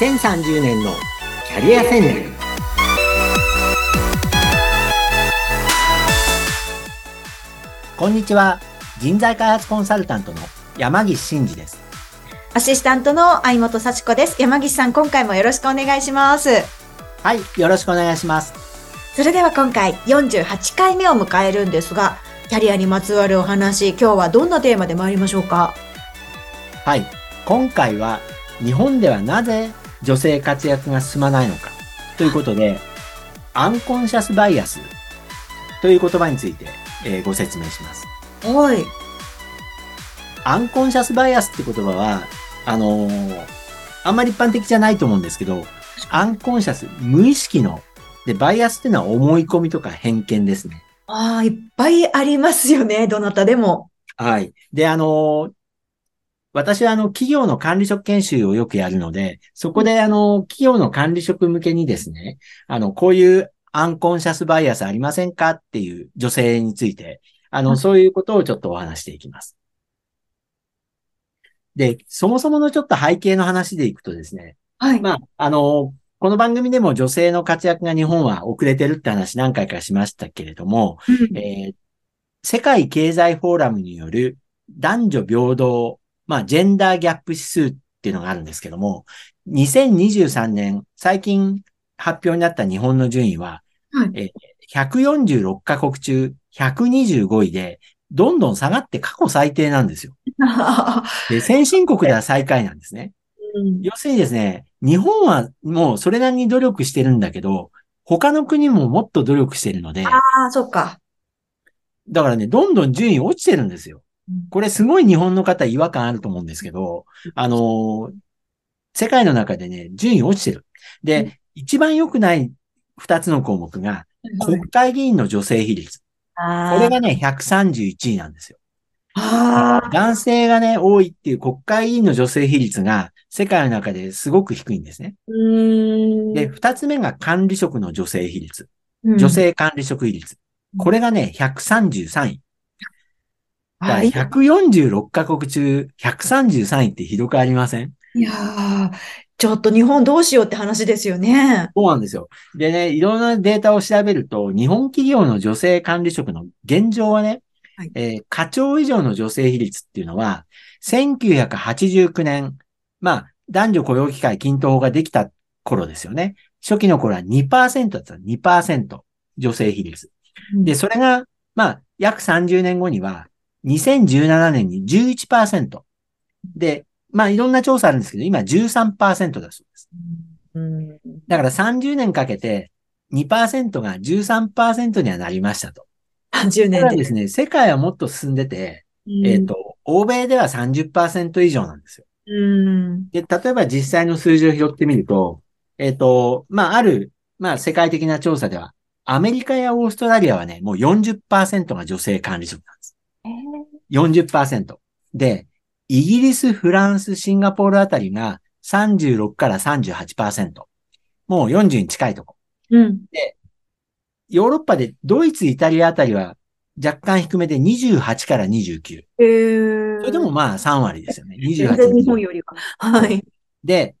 2030年のキャリア戦略。こんにちは。人材開発コンサルタントの山岸真嗣です。アシスタントの相本幸子です。山岸さん、今回もよろしくお願いします。はいよろしくお願いします。それでは今回48回目を迎えるんですが、キャリアにまつわるお話、今日はどんなテーマで参りましょうか？はい。今回は日本ではなぜ女性活躍が進まないのかということでアンコンシャスバイアスという言葉について、えーご説明しますはい。アンコンシャスバイアスって言葉は、あのーあんまり一般的じゃないと思うんですけど、アンコンシャス、無意識の、で、バイアスっていうのは思い込みとか偏見ですね。ああ、いっぱいありますよね、どなたでも。はい。で、あのー私はあの、企業の管理職研修をよくやるので、そこであの、企業の管理職向けにですね、あの、こういうアンコンシャスバイアスありませんかっていう女性について、あの、はいそういうことをちょっとお話していきます。で、そもそものちょっと背景の話でいくとですね、はい。まあ、あの、この番組でも女性の活躍が日本は遅れてるって話何回かしましたけれども、うんえー世界経済フォーラムによる男女平等、まあ、ジェンダーギャップ指数っていうのがあるんですけども、2023年、最近発表になった日本の順位は、はいえー146カ国中125位で、どんどん下がって過去最低なんですよ。で、先進国では最下位なんですね。うん要するにですね、日本はもうそれなりに努力してるんだけど、他の国ももっと努力してるので、ああ、そっか。だからね、どんどん順位落ちてるんですよ。これすごい日本の方違和感あると思うんですけど、あのー世界の中でね、順位落ちてる。うで、一番良くない二つの項目が、国会議員の女性比率。あこれがね、131位なんですよ。男性がね、多いっていう国会議員の女性比率が世界の中ですごく低いんですね。で、二つ目が管理職の女性比率。うん女性管理職比率。これがね、133位。はい。146カ国中133位ってひどくありません？いやーちょっと日本どうしようって話ですよね。そうなんですよ。でね、いろんなデータを調べると、日本企業の女性管理職の現状はね、はいえー課長以上の女性比率っていうのは、1989年、まあ、男女雇用機会均等法ができた頃ですよね。初期の頃は2%だった。2%女性比率。で、それが、まあ、約30年後には、2017年に11%。で、まあ、いろんな調査あるんですけど、今13%だそうです。うん、だから30年かけて2%が13%にはなりましたと。30た年で。だですね、世界はもっと進んでて、えっ、と、欧米では30%以上なんですよ。うん、で、例えば実際の数字を拾ってみると、えっ、と、まあ、ある、まあ、世界的な調査では、アメリカやオーストラリアはね、もう40%が女性管理職なんです。40%。で、イギリス、フランス、シンガポールあたりが36から38%。もう40に近いとこ。うん。ヨーロッパでドイツ、イタリアあたりは若干低めで28から29。えー、それでもまあ3割ですよね。28全然日本よりは。はい。で、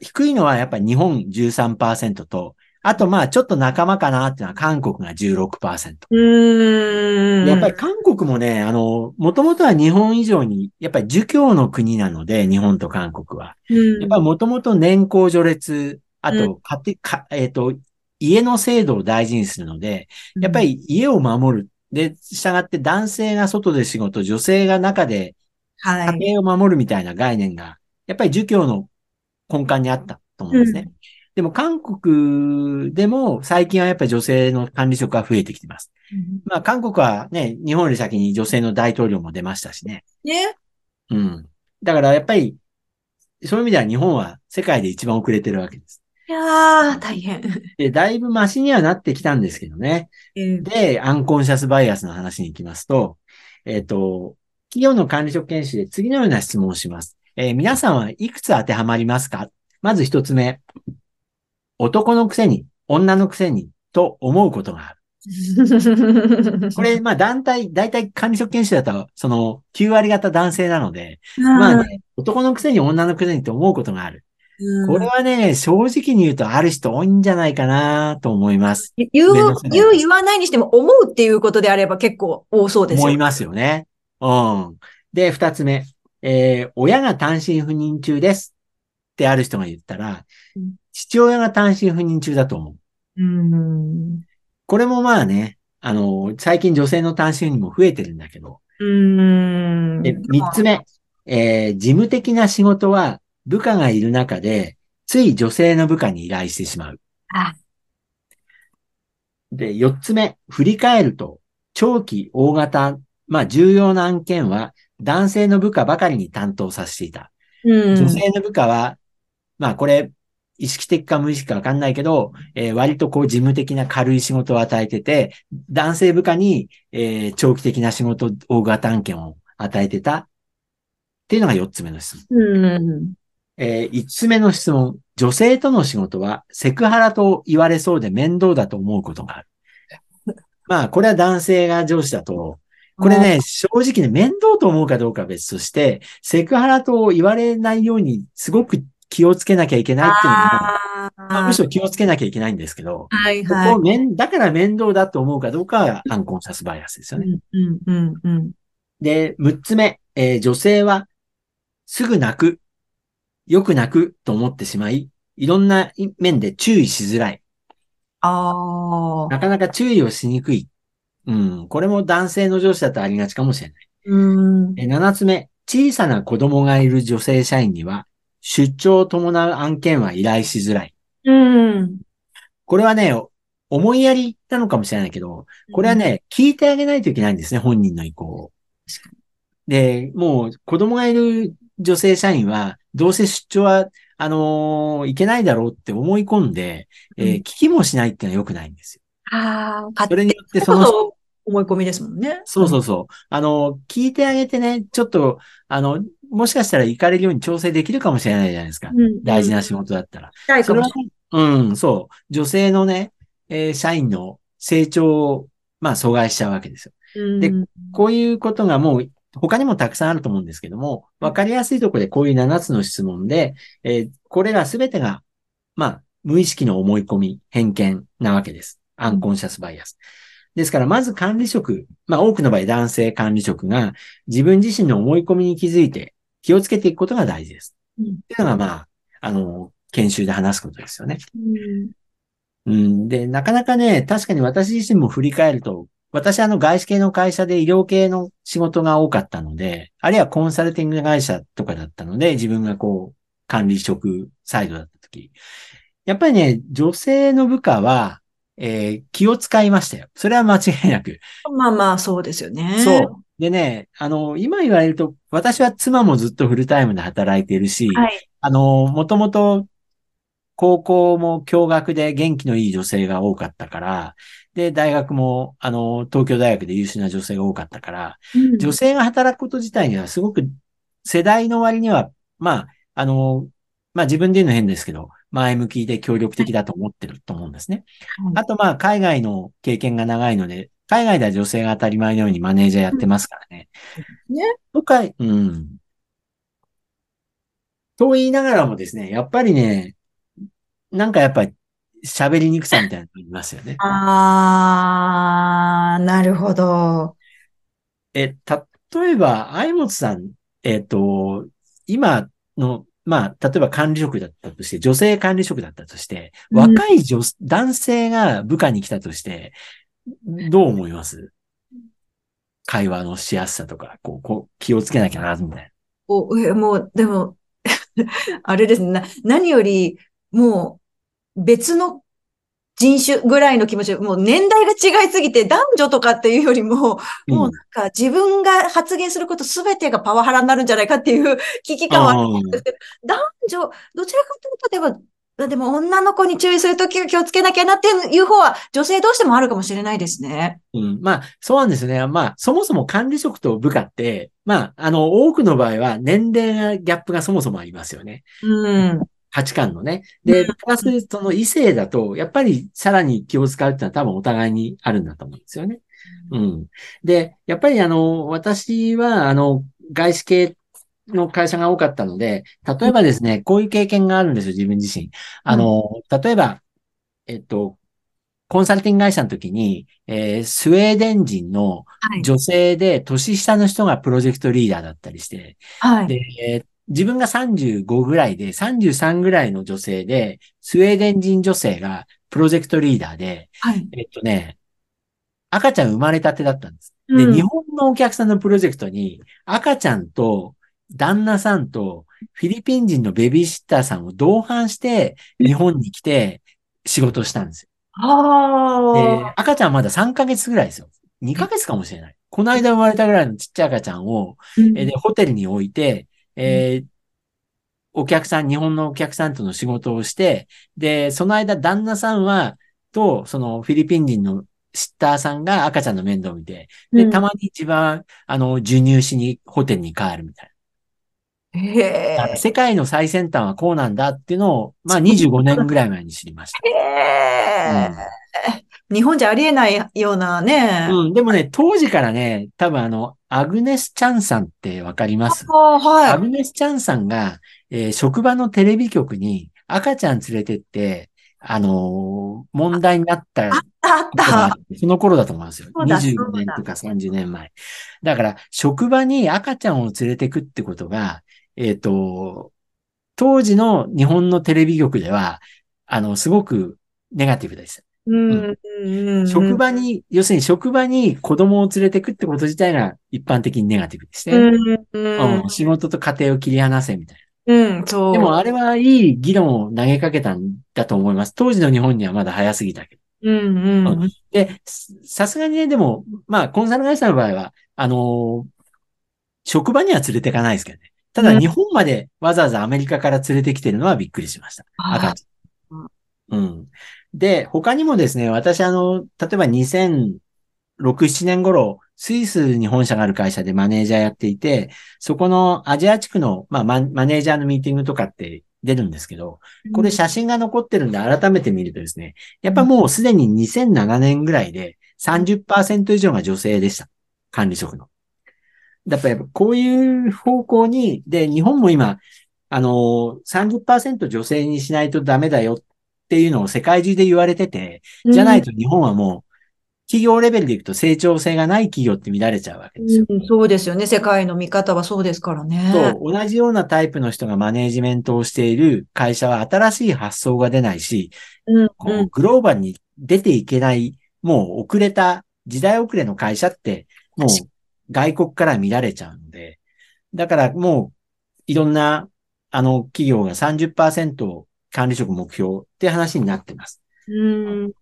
低いのはやっぱり日本13%と、あとまあちょっと仲間かなっていうのは韓国が16%。うーん。やっぱり韓国もね、あの、もともとは日本以上に、やっぱり儒教の国なので、日本と韓国は。うん、やっぱりもともと年功序列、あうと、家庭、かえっ、と、家の制度を大事にするので、やっぱり家を守る。で、従って男性が外で仕事、女性が中ではい。家庭を守るみたいな概念が、やっぱり儒教の根幹にあったと思うんですね。でも韓国でも最近はやっぱり女性の管理職が増えてきています。うんまあ韓国はね、日本より先に女性の大統領も出ましたしね。ね。うん。だからやっぱり、そういう意味では日本は世界で一番遅れてるわけです。いやー、大変。で、だいぶマシにはなってきたんですけどね。えーで、アンコンシャスバイアスの話に行きますと、えっ、と、企業の管理職研修で次のような質問をします。えー皆さんはいくつ当てはまりますか？まず一つ目。男のくせに、女のくせに、と思うことがある。これ、まあ団体、大体管理職研修だと、その9割方男性なので、まあね、男のくせに女のくせにと思うことがある。うんこれはね、正直に言うとある人多いんじゃないかなと思います。言う言う、言わないにしても、思うっていうことであれば結構多そうですよ。思いますよね。うん。で、二つ目。えー親が単身赴任中ですってある人が言ったらうん、父親が単身赴任中だと思う。うん。これもまあね、あの、最近女性の単身赴任も増えてるんだけど。うん。で、三つ目。えー事務的な仕事は部下がいる中で、つい女性の部下に依頼してしまう。あ、で、四つ目。振り返ると、長期、大型、まあ重要な案件は男性の部下ばかりに担当させていた。うん。女性の部下は、まあこれ、意識的か無意識かわかんないけど、えー割とこう事務的な軽い仕事を与えてて、男性部下に、えー長期的な仕事、大型案件を与えてたっていうのが四つ目の質問。うん。えー五つ目の質問。女性との仕事はセクハラと言われそうで面倒だと思うことがある。まあ、これは男性が上司だと、これね、正直ね、面倒と思うかどうかは別として、セクハラと言われないようにすごく気をつけなきゃいけないっていうのが、あまあ、むしろ気をつけなきゃいけないんですけど、こはいはい。こ面だから面倒だと思うかどうかはアンコンシャスバイアスですよね。うん、うん、うん。で、六つ目、えー女性はすぐ泣く、よく泣くと思ってしまい、いろんな面で注意しづらい。ああ。なかなか注意をしにくい。うん。これも男性の上司だとありがちかもしれない。うん。え七つ目、小さな子供がいる女性社員には、出張を伴う案件は依頼しづらい。うん。これはね、思いやりなのかもしれないけど、これはね、聞いてあげないといけないんですね、本人の意向を。で、もう子供がいる女性社員は、どうせ出張は、あのーいけないだろうって思い込んで、えーうん聞きもしないっていうのは良くないんですよ。ああ、それによってその思い込みですもんね。そうそうそう。あの、聞いてあげてね、ちょっと、あの、もしかしたら行かれるように調整できるかもしれないじゃないですか。うん。大事な仕事だったら。したいそれうん、そう。女性のね、えー社員の成長を、まあ、阻害しちゃうわけですよ。でうんこういうことがもう、他にもたくさんあると思うんですけども、わかりやすいところでこういう7つの質問で、えーこれらすべてが、まあ、無意識の思い込み、偏見なわけです。アンコンシャスバイアス。ですから、まず管理職、まあ多くの場合男性管理職が自分自身の思い込みに気づいて気をつけていくことが大事です。うんっていうのが、まあ、あの、研修で話すことですよね。うんうん。で、なかなかね、確かに私自身も振り返ると、私あの外資系の会社で医療系の仕事が多かったので、あるいはコンサルティング会社とかだったので、自分がこう、管理職サイドだった時。やっぱりね、女性の部下は、えー気を使いましたよ。それは間違いなく。まあまあ、そうですよね。そう。でね、あの、今言われると、私は妻もずっとフルタイムで働いているし、はい。あの、もともと高校も共学で元気のいい女性が多かったから、で、大学も、あの、東京大学で優秀な女性が多かったから、うん女性が働くこと自体にはすごく世代の割には、まあ、あの、まあ自分で言うの変ですけど、前向きで協力的だと思ってると思うんですね。はいあとまあ海外の経験が長いので、海外では女性が当たり前のようにマネージャーやってますからね。ね。とか、うん。と言いながらもですね、やっぱりね、なんかやっぱり喋りにくさみたいなのありますよね。ああ、なるほど。え、例えば、相本さん、えっと、今の、まあ、例えば管理職だったとして、女性管理職だったとして、うん若い女、男性が部下に来たとして、どう思います？会話のしやすさとか、こう、こう気をつけなきゃな、みたいお、え、もう、でも、あれですね。な、何より、もう、別の人種ぐらいの気持ち、もう年代が違いすぎて、男女とかっていうよりも、な。もうなんか自分が発言することすべてがパワハラになるんじゃないかっていう危機感はあるんですけど、男女、どちらかというと、でも、でも女の子に注意するときは気をつけなきゃなっていう方は女性どうしてもあるかもしれないですね。うん。まあ、そうなんですね。まあ、そもそも管理職と部下って、まあ、あの、多くの場合は年齢がギャップがそもそもありますよね。うん。価値観のね。でうん、プラス、その異性だと、やっぱりさらに気を使うっていうのは多分お互いにあるんだと思うんですよね。うん。で、やっぱりあの、私は、あの、外資系の会社が多かったので、例えばですね、こういう経験があるんですよ、自分自身。あの、例えば、えっと、コンサルティング会社の時に、えー、スウェーデン人の女性で年下の人がプロジェクトリーダーだったりして、はい、で自分が35ぐらいで、33ぐらいの女性で、スウェーデン人女性がプロジェクトリーダーで、はい、えっとね、赤ちゃん生まれたてだったんです。で、うん、日本のお客さんのプロジェクトに、赤ちゃんと旦那さんとフィリピン人のベビーシッターさんを同伴して日本に来て仕事したんですよ。で、赤ちゃんまだ3ヶ月ぐらいですよ。2ヶ月かもしれない。この間生まれたぐらいのちっちゃい赤ちゃんを、うん、で、ホテルに置いて、えー、お客さん、日本のお客さんとの仕事をして、で、その間旦那さんは、と、そのフィリピン人のシッターさんが赤ちゃんの面倒を見て、で、たまに一番、あの、授乳しにホテルに帰るみたいな。へ世界の最先端はこうなんだっていうのを、まあ25年ぐらい前に知りました。へうん、日本じゃありえないようなね。うん、でもね、当時からね、多分あの、アグネス・チャンさんってわかります？はい。アグネス・チャンさんが、えー、職場のテレビ局に赤ちゃん連れてって、あのー、問題になった。あったあった。その頃だと思いますよ。25年とか30年前。だから、職場に赤ちゃんを連れてくってことが、えっ、ー、と、当時の日本のテレビ局では、あの、すごくネガティブでした。うん、職場に、要するに職場に子供を連れてくってこと自体が一般的にネガティブでして、うん、仕事と家庭を切り離せみたいな。でもあれはいい議論を投げかけたんだと思います。当時の日本にはまだ早すぎたけど。で、さすがにね、でも、まあ、コンサル会社の場合は、あのー、職場には連れていかないですけどね。ただ日本までわざわざアメリカから連れてきてるのはびっくりしました。赤ちゃん。うん。で、他にもですね、私あの、例えば2006、7年頃、スイスに本社がある会社でマネージャーやっていて、そこのアジア地区の、まあ、マネージャーのミーティングとかって出るんですけど、これ写真が残ってるんで改めて見るとですね、やっぱもうすでに2007年ぐらいで30%以上が女性でした。管理職の。やっぱりこういう方向に、で、日本も今、あの、30%女性にしないとダメだよっていうのを世界中で言われてて、じゃないと日本はもう、企業レベルでいくと成長性がない企業って見られちゃうわけですよ、うん。そうですよね。世界の見方はそうですからね。そう。同じようなタイプの人がマネージメントをしている会社は新しい発想が出ないし、うん、こうグローバルに出ていけない、もう遅れた、時代遅れの会社って、もう外国から見られちゃうので、だからもう、いろんな、あの、企業が30%管理職目標って話になってます。うん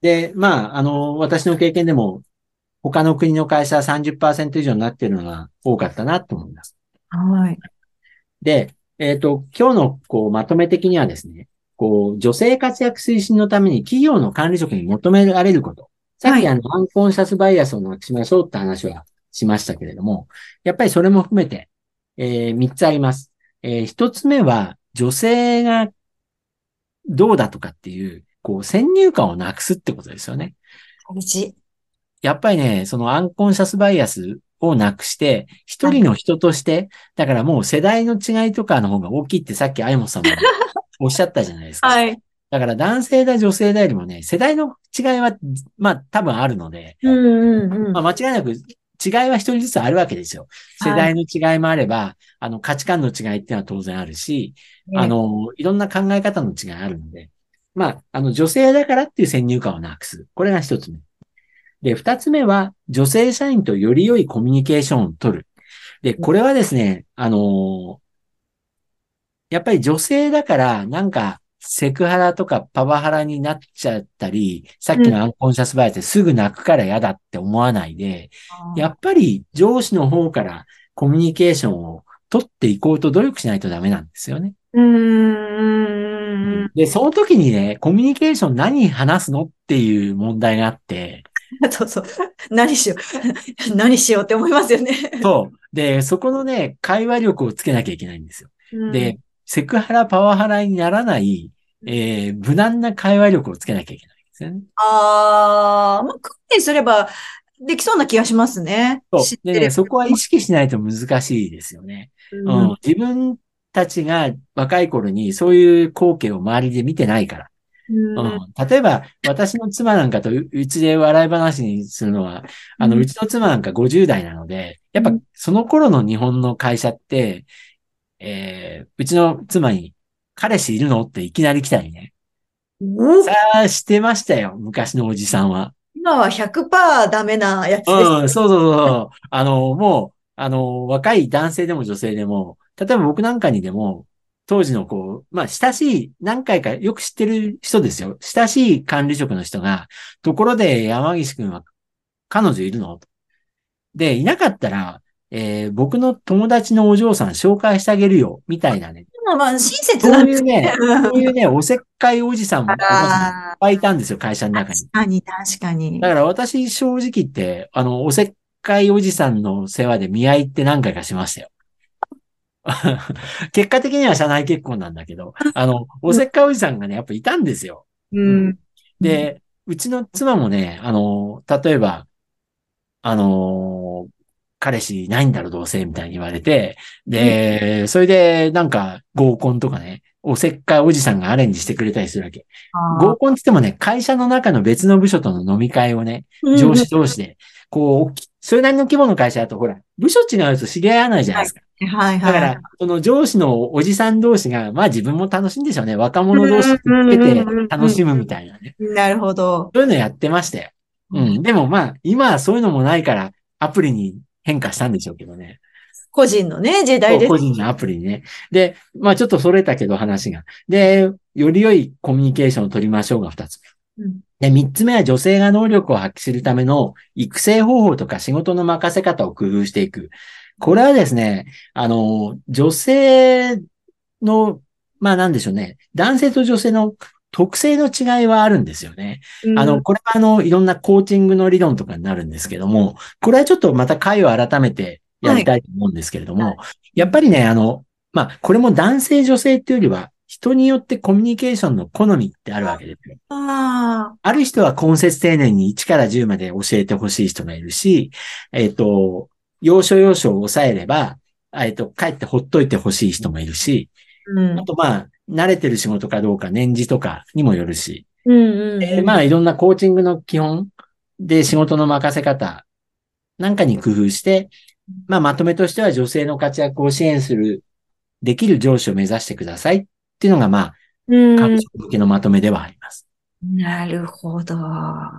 で、まあ、あの、私の経験でも、他の国の会社は30%以上になっているのが多かったなと思います。はい。で、えっ、ー、と、今日のこうまとめ的にはですね、こう、女性活躍推進のために企業の管理職に求められること。さっきあの、アンコンシャスバイアスをなくしましょうって話はしましたけれども、やっぱりそれも含めて、えー、3つあります。えー、1つ目は、女性がどうだとかっていう、こう、先入観をなくすってことですよね。やっぱりね、そのアンコンシャスバイアスをなくして、一人の人として、だからもう世代の違いとかの方が大きいってさっきアイモさんも おっしゃったじゃないですか。はい。だから男性だ女性だよりもね、世代の違いは、まあ多分あるので、うんうんうん、まあ、間違いなく違いは一人ずつあるわけですよ。世代の違いもあれば、はい、あの価値観の違いっていうのは当然あるし、あの、いろんな考え方の違いあるので、まあ、あの、女性だからっていう先入観をなくす。これが一つ目。で、二つ目は、女性社員とより良いコミュニケーションを取る。で、これはですね、あのやっぱり女性だから、なんか、セクハラとかパワハラになっちゃったり、さっきのアンコンシャスバイアスですぐ泣くから嫌だって思わないで、やっぱり上司の方からコミュニケーションを取っていこうと努力しないとダメなんですよね。うんで、その時にね、コミュニケーション何話すのっていう問題があって、そうそう。何しよう。何しようって思いますよね。そう。で、そこのね、会話力をつけなきゃいけないんですよ。で、セクハラ、パワハラにならない、えー、無難な会話力をつけなきゃいけないんですよね。ああ、まあ、訓練すれば、できそうな気がしますね。そうでね、そこは意識しないと難しいですよね。ううんん。自分たちが若い頃にそういう光景を周りで見てないから。うんうん。例えば、私の妻なんかとううちで笑い話にするのは、あの、うんうちの妻なんか50代なので、やっぱその頃の日本の会社って、えー、うちの妻に、彼氏いるの？っていきなり来たりね。おさあ、してましたよ、昔のおじさんは。今は100%ダメなやつです。うん、そうそうそう。あの、もう、あの、若い男性でも女性でも、例えば僕なんかにでも、当時のこう、まあ、親しい、何回かよく知ってる人ですよ。親しい管理職の人が、ところで山岸くんは彼女いるの？で、いなかったら、えー僕の友達のお嬢さん紹介してあげるよ、みたいなね。まあまあ、親切そなんですういうね、そういうね、おせっかいおじさんも、いっあぱいいたんですよ、会社のあ、中に確。かに、確かにだ。から私正直言って、あの、おせっかいおじさんの世話で見合いって何回かしましたよ。結果的には社内結婚なんだけど、あの、おせっかいおじさんがね、やっぱいたんですよ。うん。で、うちの妻もね、あの、例えば、あの、彼氏いないんだろ、どうせ、みたいに言われて、で、それで、なんか、合コンとかね、おせっかいおじさんがアレンジしてくれたりするわけ。あ合コンって言ってもね、会社の中の別の部署との飲み会をね、ー上司同士で、こう、きそれなりの規模の会社だと、ほら、部署違うと知り合わないじゃないですか。はいはい。だから、その上司のおじさん同士が、まあ自分も楽しいんでしょうね。若者同士つけて楽しむみたいなね。なるほど。そういうのやってましたよ。うん。でもまあ、今はそういうのもないから、アプリに変化したんでしょうけどね。個人のね、時代です。個人のアプリにね。で、まあちょっとそれたけど話が。で、より良いコミュニケーションを取りましょうが二つ目。うんで、三つ目は女性が能力を発揮するための育成方法とか仕事の任せ方を工夫していく。これはですね、あの、女性の、まあなんでしょうね。男性と女性の特性の違いはあるんですよね。うんあの、これはあの、いろんなコーチングの理論とかになるんですけども、これはちょっとまた回を改めてやりたいと思うんですけれども、はいやっぱりね、あの、まあ、これも男性女性っていうよりは、人によってコミュニケーションの好みってあるわけですよ。あある人は根節丁寧に1から10まで教えてほしい人がいるし、えっ、と、要所要所を抑えれば、えっ、と、帰ってほっといてほしい人もいるし、あ。うんあ。とまあ、慣れてる仕事かどうか、年次とかにもよるし、うんうんうん。えーまあ、いろんなコーチングの基本で仕事の任せ方なんかに工夫して、まあ、まとめとしては女性の活躍を支援する、できる上司を目指してくださいっていうのが、まあ、うん各職向けのまとめではあります。なるほど。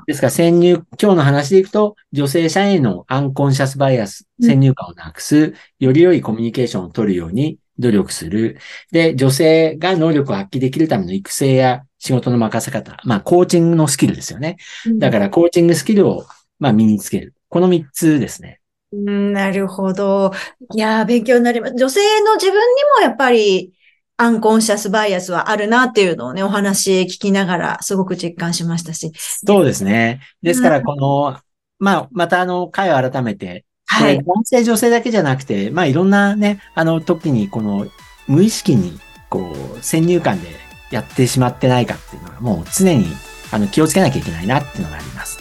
ですから、先入、今日の話でいくと、女性社員のアンコンシャスバイアス、うん先入観をなくす、より良いコミュニケーションを取るように努力する。で、女性が能力を発揮できるための育成や仕事の任せ方。まあ、コーチングのスキルですよね。だから、コーチングスキルを、まあ、身につける。この三つですね。うんなるほど。いやー、勉強になります。女性の自分にもやっぱり、アンコンシャスバイアスはあるなっていうのをね、お話聞きながらすごく実感しましたし。そうですね。ですから、この、まあ、またあの、回を改めて、はい。男性女性だけじゃなくて、まあ、いろんなね、あの、時に、この、無意識に、こう、先入観でやってしまってないかっていうのが、もう常に、あの、気をつけなきゃいけないなっていうのがあります。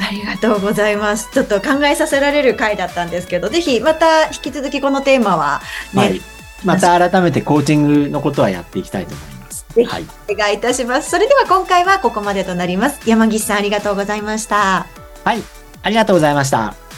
ありがとうございます。ちょっと考えさせられる回だったんですけど、ぜひまた引き続きこのテーマはね、はい。また改めてコーチングのことはやっていきたいと思います。ぜひはい。お願いいたします。それでは今回はここまでとなります。山岸さんありがとうございました。はい。ありがとうございました。